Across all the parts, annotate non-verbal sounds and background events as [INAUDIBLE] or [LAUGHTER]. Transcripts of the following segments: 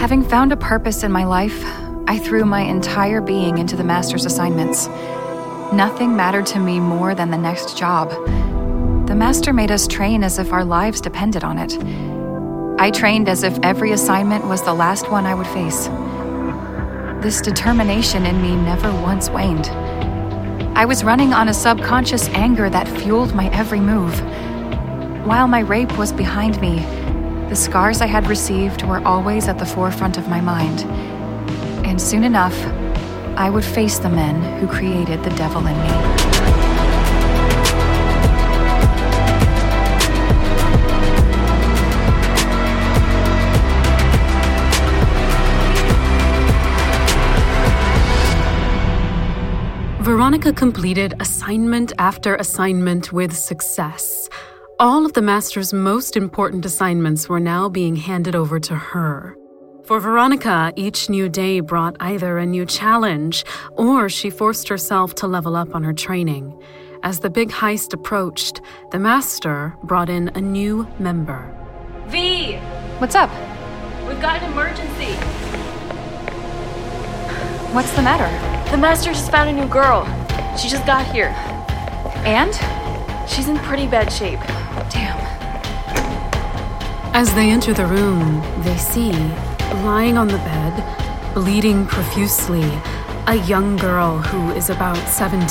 Having found a purpose in my life, I threw my entire being into the master's assignments. Nothing mattered to me more than the next job. The master made us train as if our lives depended on it. I trained as if every assignment was the last one I would face. This determination in me never once waned. I was running on a subconscious anger that fueled my every move. While my rape was behind me, the scars I had received were always at the forefront of my mind. And soon enough, I would face the men who created the devil in me. Veronica completed assignment after assignment with success. All of the Master's most important assignments were now being handed over to her. For Veronica, each new day brought either a new challenge or she forced herself to level up on her training. As the big heist approached, the Master brought in a new member. V, What's up? we've got an emergency. What's the matter? The master just found a new girl. She just got here. And? She's in pretty bad shape. Damn. As they enter the room, they see, lying on the bed, bleeding profusely, a young girl who is about 17.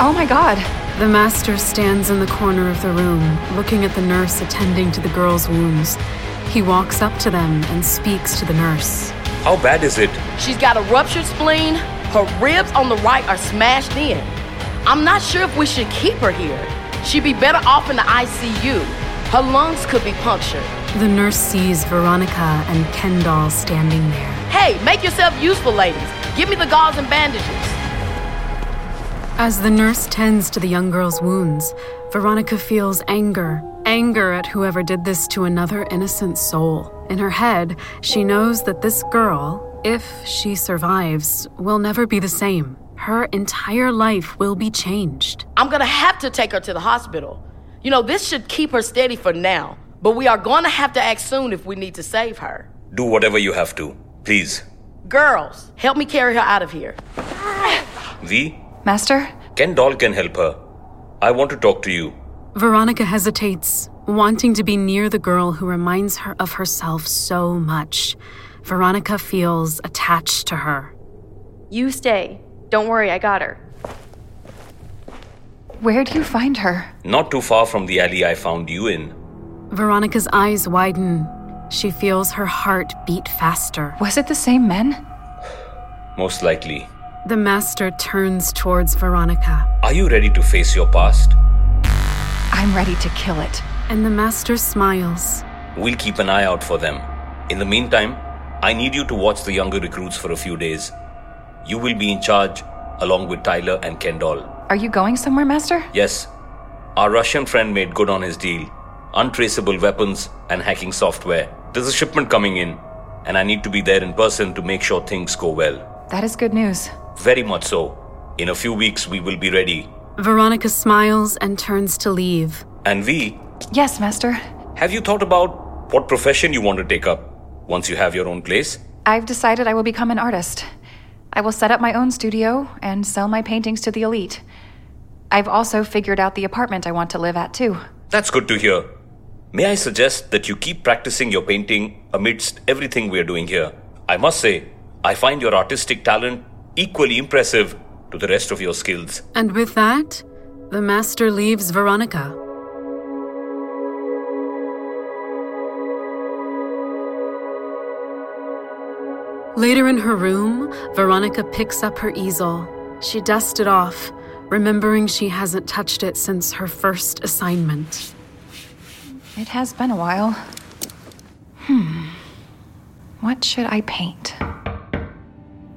Oh my god. The master stands in the corner of the room, looking at the nurse attending to the girl's wounds. He walks up to them and speaks to the nurse. How bad is it? She's got a ruptured spleen. Her ribs on the right are smashed in. I'm not sure if we should keep her here. She'd be better off in the ICU. Her lungs could be punctured. The nurse sees Veronica and Kendall standing there. Hey, make yourself useful, ladies. Give me the gauze and bandages. As the nurse tends to the young girl's wounds, Veronica feels anger. Anger at whoever did this to another innocent soul. In her head, she knows that this girl, if she survives, will never be the same. Her entire life will be changed. I'm gonna have to take her to the hospital. You know, this should keep her steady for now, but we are gonna have to act soon if we need to save her. Do whatever you have to. Please. Girls, help me carry her out of here. V, Master? Kendall can help her. I want to talk to you. Veronica hesitates, wanting to be near the girl who reminds her of herself so much. Veronica feels attached to her. You stay. Don't worry, I got her. Where'd you find her? Not too far from the alley I found you in. Veronica's eyes widen. She feels her heart beat faster. Was it the same men? Most likely. The master turns towards Veronica, Are you ready to face your past? I'm ready to kill it. and the master smiles. We'll keep an eye out for them. In the meantime, I need you to watch the younger recruits for a few days. You will be in charge, along with Tyler and Kendall. Are you going somewhere, Master? Yes, our Russian friend made good on his deal untraceable weapons and hacking software. There's a shipment coming in, and I need to be there in person to make sure things go well. That is good news. Very much so. In a few weeks, we will be ready. Veronica smiles and turns to leave. And we, Yes, Master. have you thought about what profession you want to take up once you have your own place? I've decided I will become an artist. I will set up my own studio and sell my paintings to the elite. I've also figured out the apartment I want to live at, too. That's good to hear. May I suggest that you keep practicing your painting amidst everything we're doing here? I must say, I find your artistic talent equally impressive to the rest of your skills. And with that, the master leaves Veronica. Later in her room, Veronica picks up her easel. She dusts it off, remembering she hasn't touched it since her first assignment. It has been a while. Hmm. What should I paint?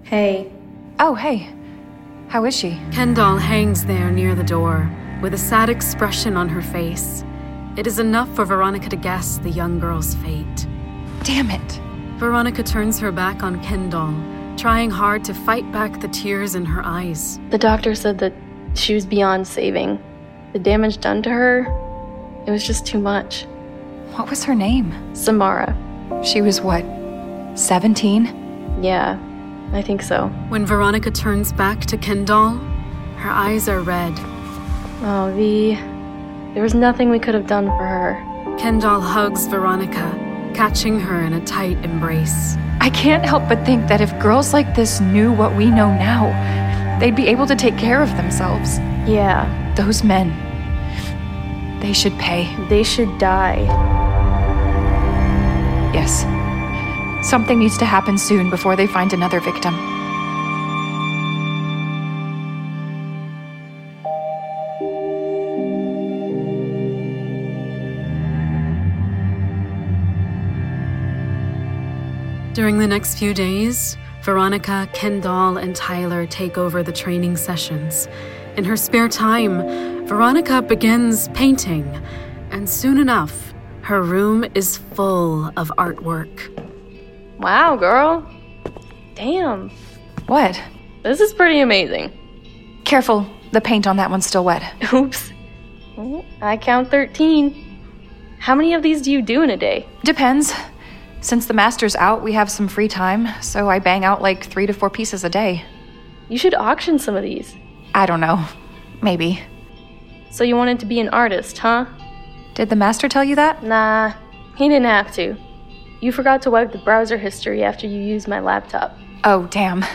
Hey, Oh, hey. How is she? Kendall hangs there near the door, with a sad expression on her face. It is enough for Veronica to guess the young girl's fate. Damn it. Veronica turns her back on Kendall, trying hard to fight back the tears in her eyes. the doctor said that she was beyond saving. The damage done to her, it was just too much. What was her name? Samara. She was what? 17? Yeah, I think so. When Veronica turns back to Kendall, her eyes are red. Oh, V. There was nothing we could have done for her. Kendall hugs Veronica, catching her in a tight embrace. I can't help but think that if girls like this knew what we know now, they'd be able to take care of themselves. Yeah, Those men, they should pay. they should die. Yes. Something needs to happen soon before they find another victim. During the next few days, Veronica, Kendall, and Tyler take over the training sessions. In her spare time, Veronica begins painting, and soon enough, her room is full of artwork. Wow, girl. Damn. What? This is pretty amazing. Careful, the paint on that one's still wet. Oops. Oh, I count 13. How many of these do you do in a day? Depends. Since the master's out, we have some free time, so I bang out like three to four pieces a day. You should auction some of these. I don't know. Maybe. So you wanted to be an artist, huh? Did the master tell you that? Nah, he didn't have to. You forgot to wipe the browser history after you used my laptop. Oh, damn.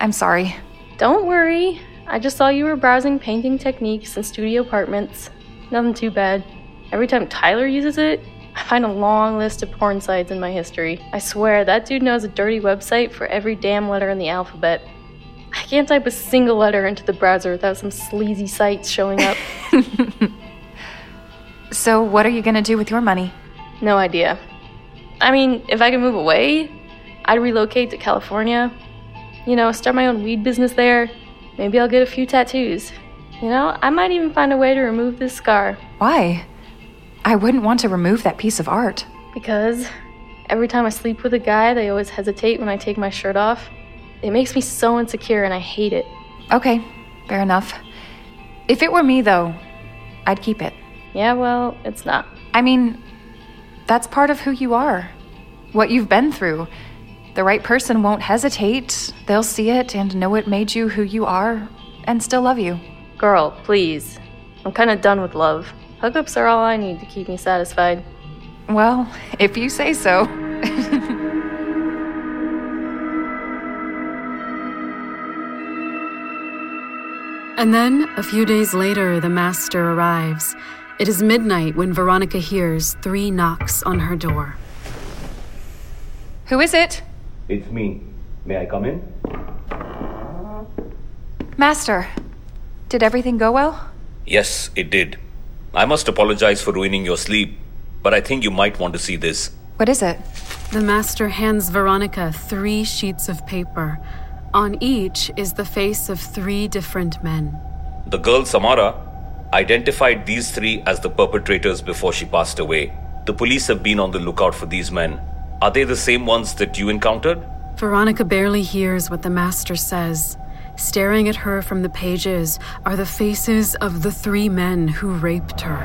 I'm sorry. Don't worry. I just saw you were browsing painting techniques and studio apartments. Nothing too bad. Every time Tyler uses it, I find a long list of porn sites in my history. I swear, that dude knows a dirty website for every damn letter in the alphabet. I can't type a single letter into the browser without some sleazy sites showing up. [LAUGHS] So, what are you gonna do with your money? no idea. I mean, if I could move away, I'd relocate to California. You know, start my own weed business there. Maybe I'll get a few tattoos. You know, I might even find a way to remove this scar. Why? I wouldn't want to remove that piece of art. Because every time I sleep with a guy, they always hesitate when I take my shirt off. It makes me so insecure and I hate it. Okay, fair enough. If it were me, though, I'd keep it. Yeah, well, it's not. I mean, that's part of who you are, what you've been through. The right person won't hesitate. They'll see it and know it made you who you are and still love you. Girl, please. I'm kind of done with love. Hookups are all I need to keep me satisfied. Well, if you say so. [LAUGHS] And then, a few days later, the master arrives. It is midnight when Veronica hears three knocks on her door. Who is it? It's me. May I come in? Master. Did everything go well? Yes, it did. I must apologize for ruining your sleep, but I think you might want to see this. What is it? The master hands Veronica three sheets of paper. On each is the face of three different men. The girl Samara identified these three as the perpetrators before she passed away. The police have been on the lookout for these men. Are they the same ones that you encountered? Veronica barely hears what the master says. Staring at her from the pages are the faces of the three men who raped her.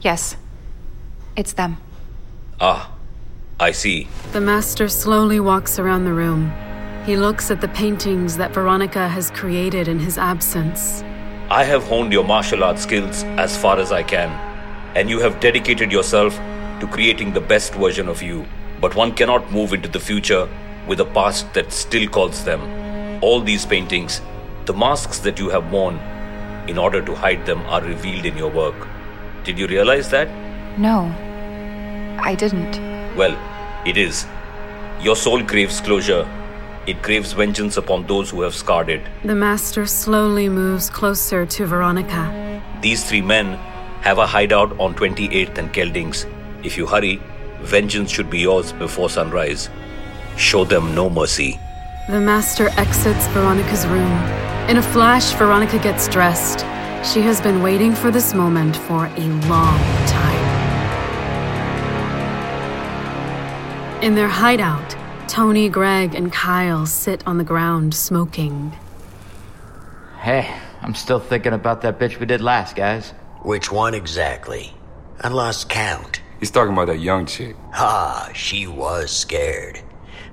Yes. It's them. Ah, I see. The master slowly walks around the room. He looks at the paintings that Veronica has created in his absence. I have honed your martial arts skills as far as I can, and you have dedicated yourself to creating the best version of you. But one cannot move into the future with a past that still calls them. All these paintings, the masks that you have worn, in order to hide them, are revealed in your work. Did you realize that? No. I didn't. Well, it is. Your soul craves closure. It craves vengeance upon those who have scarred it. The master slowly moves closer to Veronica. These three men have a hideout on 28th and Keldings. If you hurry, vengeance should be yours before sunrise. Show them no mercy. The master exits Veronica's room. In a flash, Veronica gets dressed. She has been waiting for this moment for a long time. In their hideout, Tony, Greg, and Kyle sit on the ground smoking. Hey, I'm still thinking about that bitch we did last, guys. Which one exactly? I lost count. He's talking about that young chick. Ah, she was scared.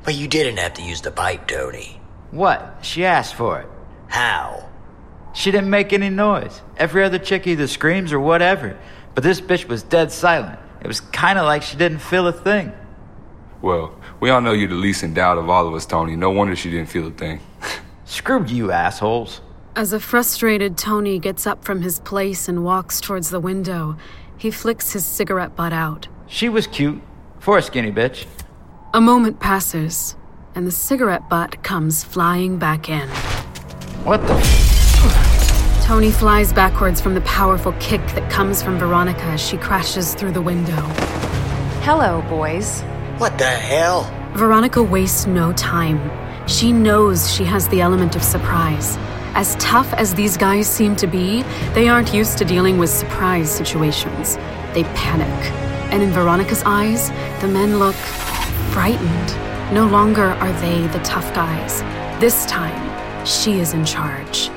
But you didn't have to use the pipe, Tony. What? She asked for it. How? She didn't make any noise. Every other chick either screams or whatever. But this bitch was dead silent. It was kind of like she didn't feel a thing. Well, we all know you're the least in doubt of all of us, Tony. No wonder she didn't feel a thing. [LAUGHS] Screw you, assholes. As a frustrated Tony gets up from his place and walks towards the window, he flicks his cigarette butt out. She was cute. For a skinny bitch. A moment passes, and the cigarette butt comes flying back in. What the? Tony flies backwards from the powerful kick that comes from Veronica as she crashes through the window. Hello, boys. What the hell? Veronica wastes no time. She knows she has the element of surprise. As tough as these guys seem to be, they aren't used to dealing with surprise situations. They panic. And in Veronica's eyes, the men look frightened. No longer are they the tough guys. This time, she is in charge.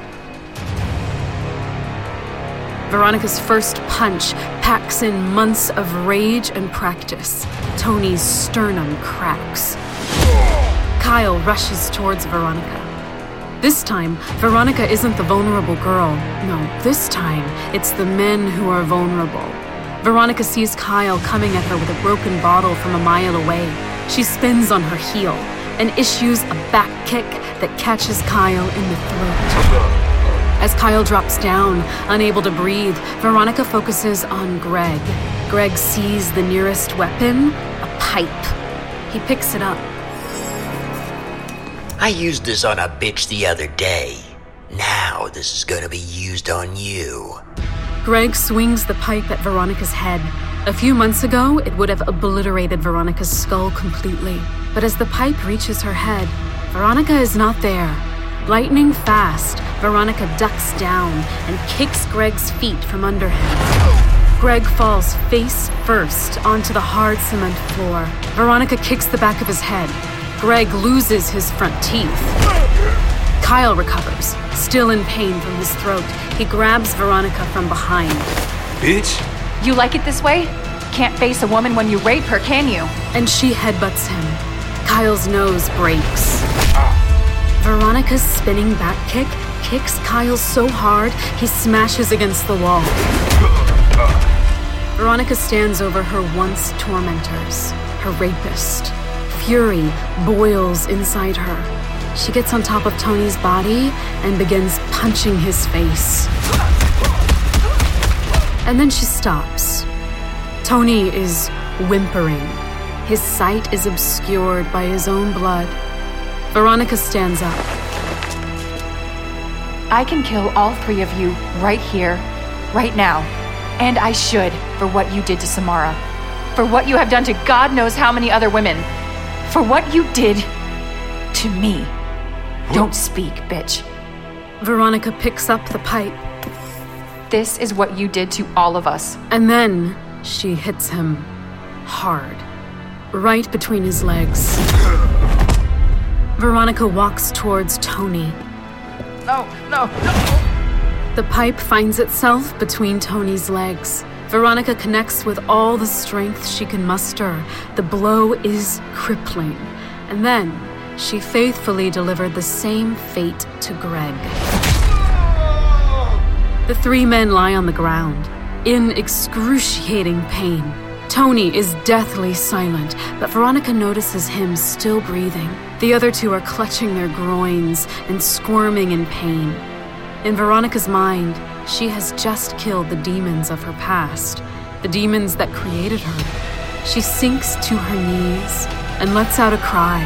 Veronica's first punch packs in months of rage and practice. Tony's sternum cracks. Kyle rushes towards Veronica. This time, Veronica isn't the vulnerable girl. No, this time, it's the men who are vulnerable. Veronica sees Kyle coming at her with a broken bottle from a mile away. She spins on her heel and issues a back kick that catches Kyle in the throat. As Kyle drops down, unable to breathe, Veronica focuses on Greg. Greg sees the nearest weapon a pipe. He picks it up. I used this on a bitch the other day. Now this is gonna be used on you. Greg swings the pipe at Veronica's head. A few months ago, it would have obliterated Veronica's skull completely. But as the pipe reaches her head, Veronica is not there. Lightning fast, Veronica ducks down and kicks Greg's feet from under him. Greg falls face first onto the hard cement floor. Veronica kicks the back of his head. Greg loses his front teeth. Kyle recovers, still in pain from his throat. He grabs Veronica from behind. Bitch! You like it this way? Can't face a woman when you rape her, can you? And she headbutts him. Kyle's nose breaks. Veronica's spinning back kick kicks Kyle so hard he smashes against the wall. Veronica stands over her once tormentors, her rapist. Fury boils inside her. She gets on top of Tony's body and begins punching his face. And then she stops. Tony is whimpering. His sight is obscured by his own blood. Veronica stands up. I can kill all three of you right here, right now. And I should for what you did to Samara. For what you have done to God knows how many other women. For what you did to me. Don't speak, bitch. Veronica picks up the pipe. This is what you did to all of us. And then she hits him hard, right between his legs. Veronica walks towards Tony. No, no, no! The pipe finds itself between Tony's legs. Veronica connects with all the strength she can muster. The blow is crippling. And then she faithfully delivered the same fate to Greg. The three men lie on the ground, in excruciating pain. Tony is deathly silent, but Veronica notices him still breathing. The other two are clutching their groins and squirming in pain. In Veronica's mind, she has just killed the demons of her past, the demons that created her. She sinks to her knees and lets out a cry,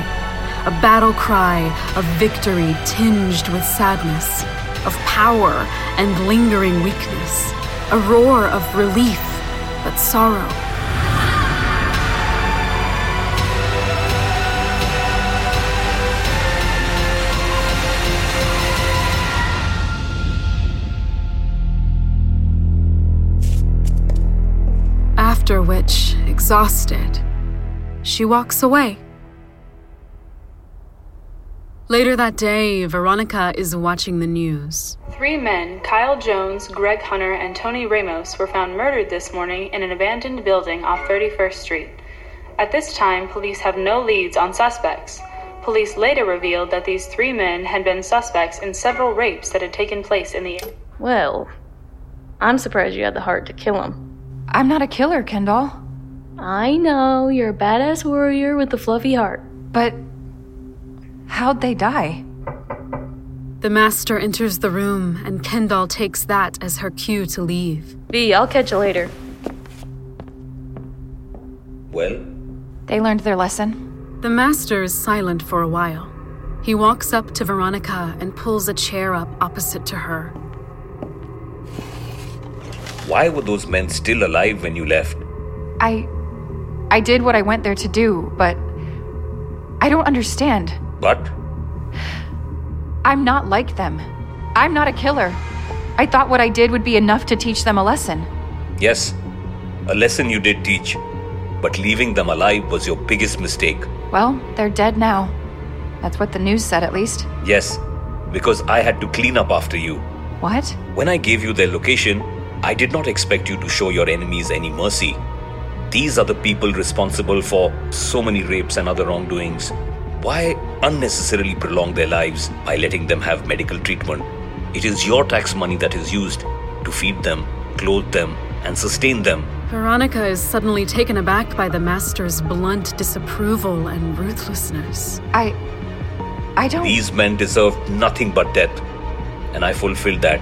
a battle cry of victory tinged with sadness, of power and lingering weakness, a roar of relief, but sorrow. Exhausted, she walks away. Later that day, Veronica is watching the news. Three men, Kyle Jones, Greg Hunter, and Tony Ramos, were found murdered this morning in an abandoned building off 31st Street. At this time, police have no leads on suspects. Police later revealed that these three men had been suspects in several rapes that had taken place in the area. Well, I'm surprised you had the heart to kill him. I'm not a killer, Kendall. I know, you're a badass warrior with a fluffy heart. But how'd they die? The master enters the room, and Kendall takes that as her cue to leave. V, I'll catch you later. Well, They learned their lesson. The master is silent for a while. He walks up to Veronica and pulls a chair up opposite to her. why were those men still alive when you left? I. I did what I went there to do, but. I don't understand. But I'm not like them. I'm not a killer. I thought what I did would be enough to teach them a lesson. Yes, a lesson you did teach. But leaving them alive was your biggest mistake. Well, they're dead now. That's what the news said, at least. Yes, because I had to clean up after you. What? When I gave you their location, I did not expect you to show your enemies any mercy. These are the people responsible for so many rapes and other wrongdoings. Why unnecessarily prolong their lives by letting them have medical treatment? It is your tax money that is used to feed them, clothe them, and sustain them. Veronica is suddenly taken aback by the master's blunt disapproval and ruthlessness. I. I don't. These men deserved nothing but death, and I fulfilled that.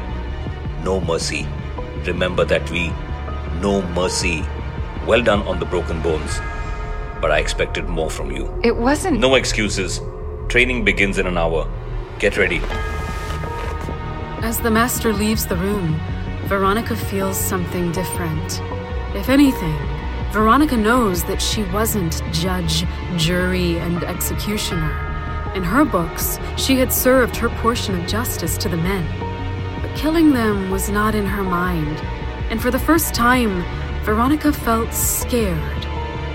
No mercy. Remember that we. No mercy. Well done on the broken bones. But I expected more from you. It wasn't. No excuses. Training begins in an hour. Get ready. As the master leaves the room, Veronica feels something different. If anything, Veronica knows that she wasn't judge, jury, and executioner. In her books, she had served her portion of justice to the men. But killing them was not in her mind. And for the first time, Veronica felt scared.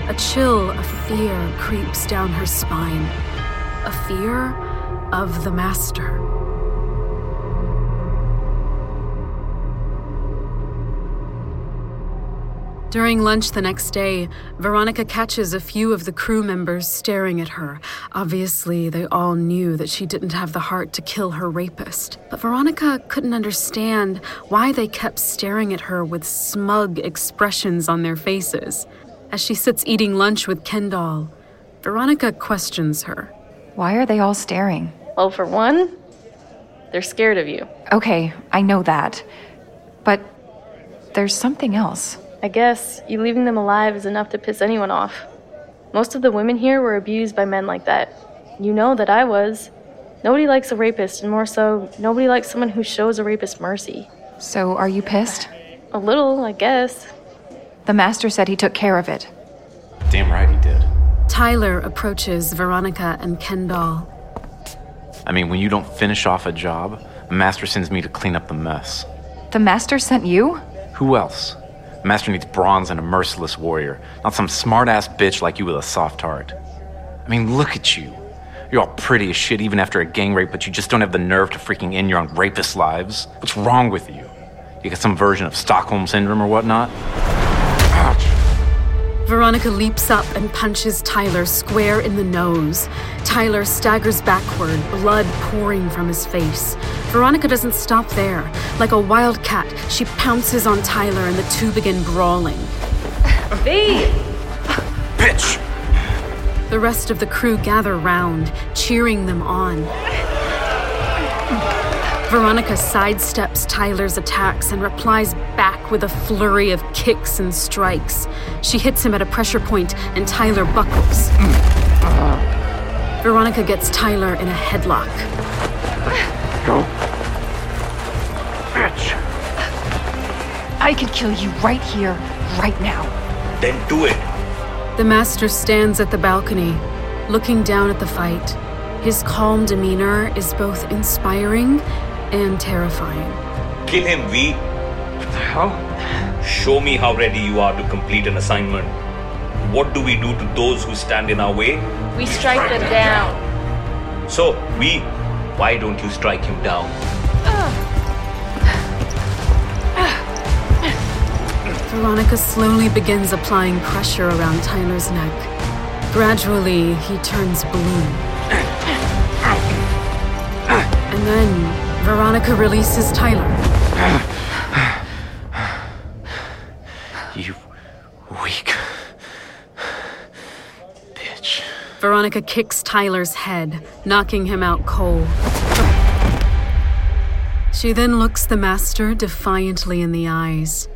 A chill of fear creeps down her spine. A fear of the master. During lunch the next day, Veronica catches a few of the crew members staring at her. Obviously, they all knew that she didn't have the heart to kill her rapist. But Veronica couldn't understand why they kept staring at her with smug expressions on their faces. As she sits eating lunch with Kendall, Veronica questions her. Why are they all staring? Well, for one, they're scared of you. Okay, I know that. But there's something else. I guess you leaving them alive is enough to piss anyone off. Most of the women here were abused by men like that. You know that I was. Nobody likes a rapist, and more so, nobody likes someone who shows a rapist mercy. So, are you pissed? A little, I guess. The master said he took care of it. Damn right he did. Tyler approaches Veronica and Kendall. I mean, when you don't finish off a job, a Master sends me to clean up the mess. The master sent you? Who else? The master needs bronze and a merciless warrior, not some smartass bitch like you with a soft heart. I mean, look at you. You're all pretty as shit even after a gang rape, but you just don't have the nerve to freaking end your own rapist lives. What's wrong with you? You got some version of Stockholm Syndrome or whatnot? Ouch. Veronica leaps up and punches Tyler square in the nose. Tyler staggers backward, blood pouring from his face. Veronica doesn't stop there. Like a wildcat, she pounces on Tyler and the two begin brawling. V! Bitch! The rest of the crew gather round, cheering them on. Veronica sidesteps Tyler's attacks and replies back with a flurry of kicks and strikes. She hits him at a pressure point, and Tyler buckles. Veronica gets Tyler in a headlock. Go. Bitch. I could kill you right here, right now. Then do it. The master stands at the balcony, looking down at the fight. His calm demeanor is both inspiring and terrifying. Kill him, V. What the hell? Show me how ready you are to complete an assignment. What do we do to those who stand in our way? We strike them down. So, we, why don't you strike him down? Veronica slowly begins applying pressure around Tyler's neck. Gradually, he turns blue. And then, Veronica releases Tyler. [SIGHS] You weak bitch. Veronica kicks Tyler's head, knocking him out cold. She then looks the master defiantly in the eyes.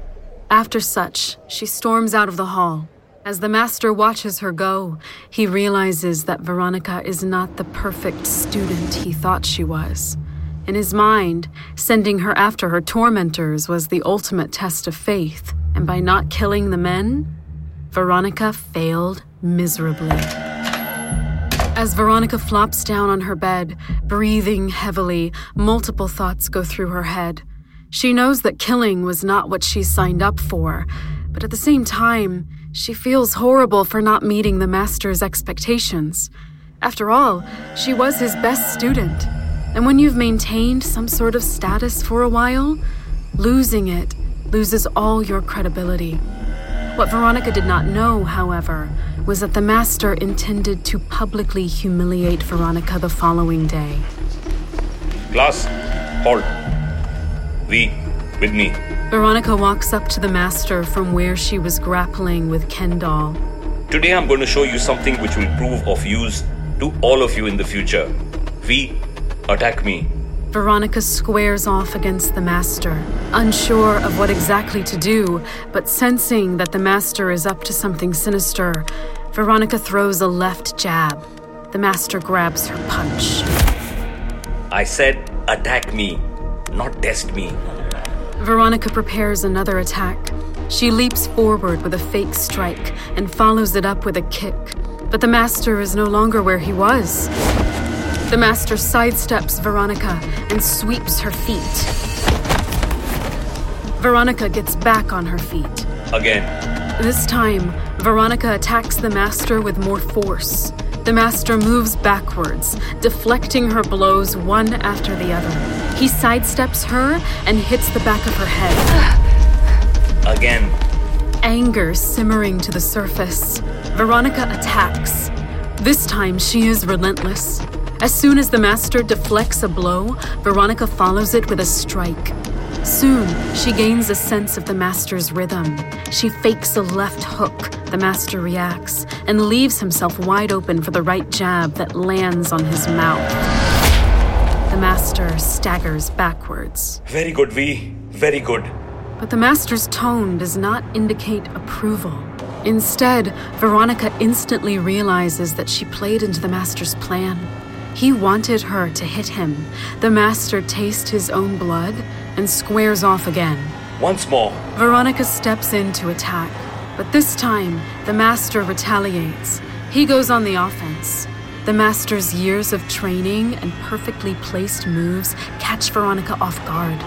After such, she storms out of the hall. As the master watches her go, he realizes that Veronica is not the perfect student he thought she was. In his mind, sending her after her tormentors was the ultimate test of faith, and by not killing the men, Veronica failed miserably. As Veronica flops down on her bed, breathing heavily, multiple thoughts go through her head. She knows that killing was not what she signed up for, but at the same time, she feels horrible for not meeting the master's expectations. After all, she was his best student. And when you've maintained some sort of status for a while, losing it loses all your credibility. What Veronica did not know, however, was that the master intended to publicly humiliate Veronica the following day. Class, halt. We, with me. Veronica walks up to the master from where she was grappling with Kendall. Today I'm going to show you something which will prove of use to all of you in the future. V, attack me. Veronica squares off against the master, unsure of what exactly to do, but sensing that the master is up to something sinister, Veronica throws a left jab. The master grabs her punch. I said attack me, not test me. Veronica prepares another attack. She leaps forward with a fake strike and follows it up with a kick. But the master is no longer where he was. The master sidesteps Veronica and sweeps her feet. Veronica gets back on her feet. Again. This time, Veronica attacks the master with more force. The master moves backwards, deflecting her blows one after the other. He sidesteps her and hits the back of her head. Again. Anger simmering to the surface, Veronica attacks. This time, she is relentless. As soon as the master deflects a blow, Veronica follows it with a strike. Soon, she gains a sense of the master's rhythm. She fakes a left hook. The master reacts and leaves himself wide open for the right jab that lands on his mouth. The master staggers backwards. Very good, V. Very good. But the master's tone does not indicate approval. Instead, Veronica instantly realizes that she played into the master's plan. He wanted her to hit him. The master tastes his own blood and squares off again. Once more. Veronica steps in to attack, but this time the master retaliates. He goes on the offense. The master's years of training and perfectly placed moves catch Veronica off guard.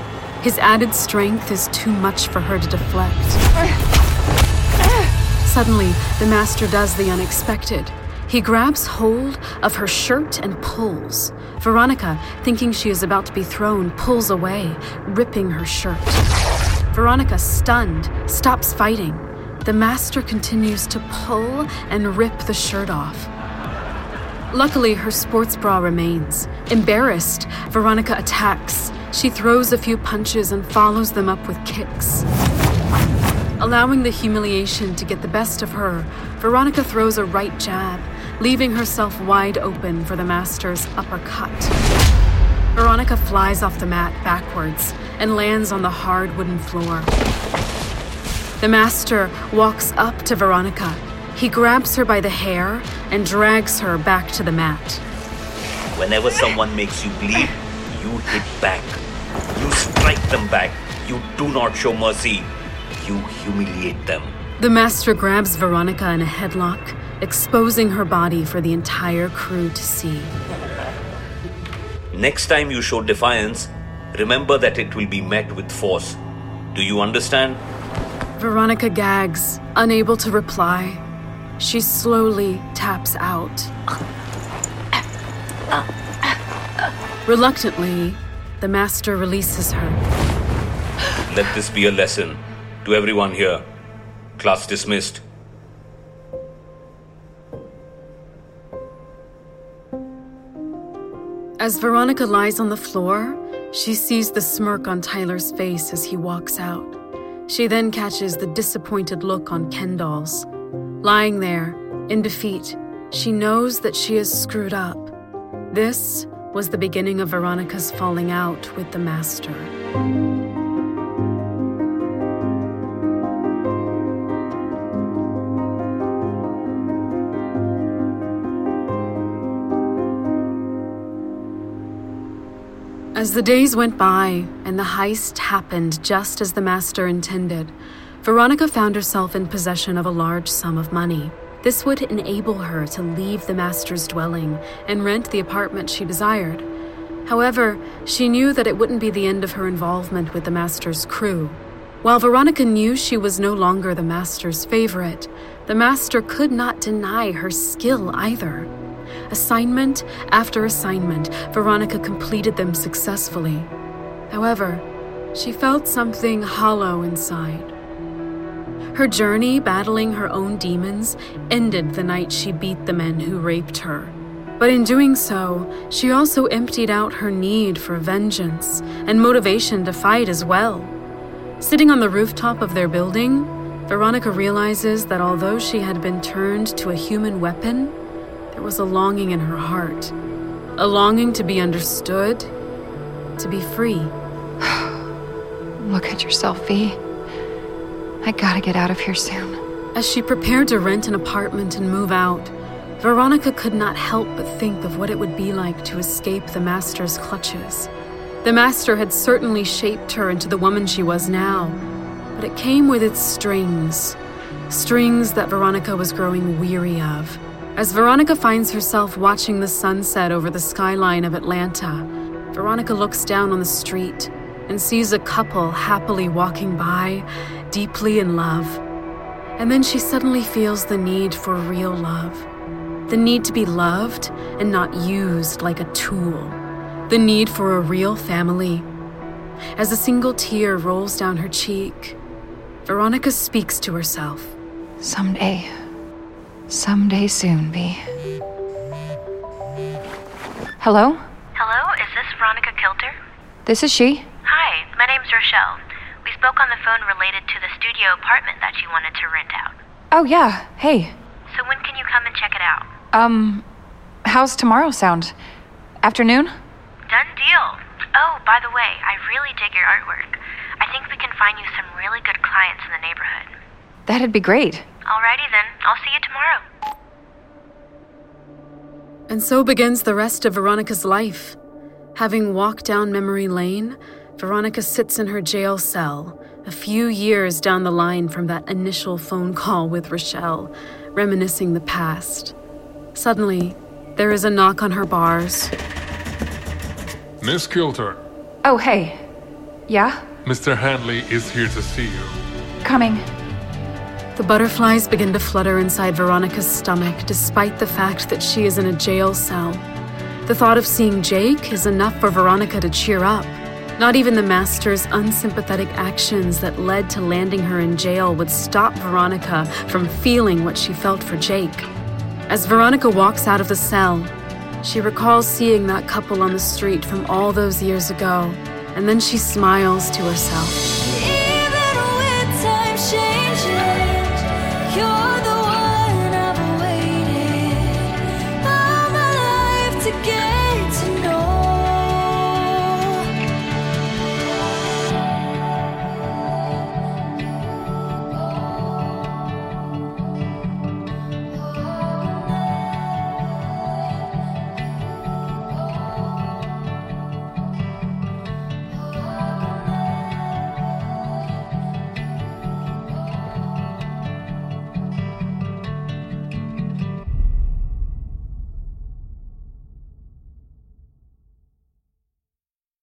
His added strength is too much for her to deflect. Suddenly, the master does the unexpected. He grabs hold of her shirt and pulls. Veronica, thinking she is about to be thrown, pulls away, ripping her shirt. Veronica, stunned, stops fighting. The master continues to pull and rip the shirt off. Luckily, her sports bra remains. Embarrassed, Veronica attacks. She throws a few punches and follows them up with kicks. Allowing the humiliation to get the best of her, Veronica throws a right jab, leaving herself wide open for the master's uppercut. Veronica flies off the mat backwards and lands on the hard wooden floor. The master walks up to Veronica. He grabs her by the hair and drags her back to the mat. Whenever someone makes you bleed, you hit back. You strike them back. You do not show mercy. You humiliate them. The master grabs Veronica in a headlock, exposing her body for the entire crew to see. Next time you show defiance, remember that it will be met with force. Do you understand? Veronica gags, unable to reply. She slowly taps out. Reluctantly, the master releases her. Let this be a lesson to everyone here. Class dismissed. As Veronica lies on the floor, she sees the smirk on Tyler's face as he walks out. She then catches the disappointed look on Kendall's. Lying there, in defeat, she knows that she is screwed up. This was the beginning of Veronica's falling out with the Master. As the days went by and the heist happened just as the master intended, Veronica found herself in possession of a large sum of money. This would enable her to leave the master's dwelling and rent the apartment she desired. However, she knew that it wouldn't be the end of her involvement with the master's crew. While Veronica knew she was no longer the master's favorite, the master could not deny her skill either. Assignment after assignment, Veronica completed them successfully. However, she felt something hollow inside. Her journey battling her own demons ended the night she beat the men who raped her. But in doing so, she also emptied out her need for vengeance and motivation to fight as well. Sitting on the rooftop of their building, Veronica realizes that although she had been turned to a human weapon, there was a longing in her heart. A longing to be understood, to be free. [SIGHS] Look at yourself, V. I gotta get out of here soon. As she prepared to rent an apartment and move out, Veronica could not help but think of what it would be like to escape the Master's clutches. The Master had certainly shaped her into the woman she was now, but it came with its strings. Strings that Veronica was growing weary of. As Veronica finds herself watching the sunset over the skyline of Atlanta, Veronica looks down on the street and sees a couple happily walking by, deeply in love. And then she suddenly feels the need for real love. The need to be loved and not used like a tool. The need for a real family. As a single tear rolls down her cheek, Veronica speaks to herself. Someday. Someday soon, V. Hello? Hello, is this Veronica Kilter? This is she. Hi, my name's Rochelle. We spoke on the phone related to the studio apartment that you wanted to rent out. Oh, yeah. Hey. So when can you come and check it out? Um, how's tomorrow sound? Afternoon? Done deal. Oh, by the way, I really dig your artwork. I think we can find you some really good clients in the neighborhood. That'd be great. Alrighty then, I'll see you tomorrow. And so begins the rest of Veronica's life. Having walked down memory lane, Veronica sits in her jail cell, a few years down the line from that initial phone call with Rochelle, reminiscing the past. Suddenly, there is a knock on her bars. Miss Kilter, Oh, hey. Yeah? Mr. Hanley is here to see you. Coming. The butterflies begin to flutter inside Veronica's stomach despite the fact that she is in a jail cell. The thought of seeing Jake is enough for Veronica to cheer up. Not even the master's unsympathetic actions that led to landing her in jail would stop Veronica from feeling what she felt for Jake. As Veronica walks out of the cell, she recalls seeing that couple on the street from all those years ago, and then she smiles to herself.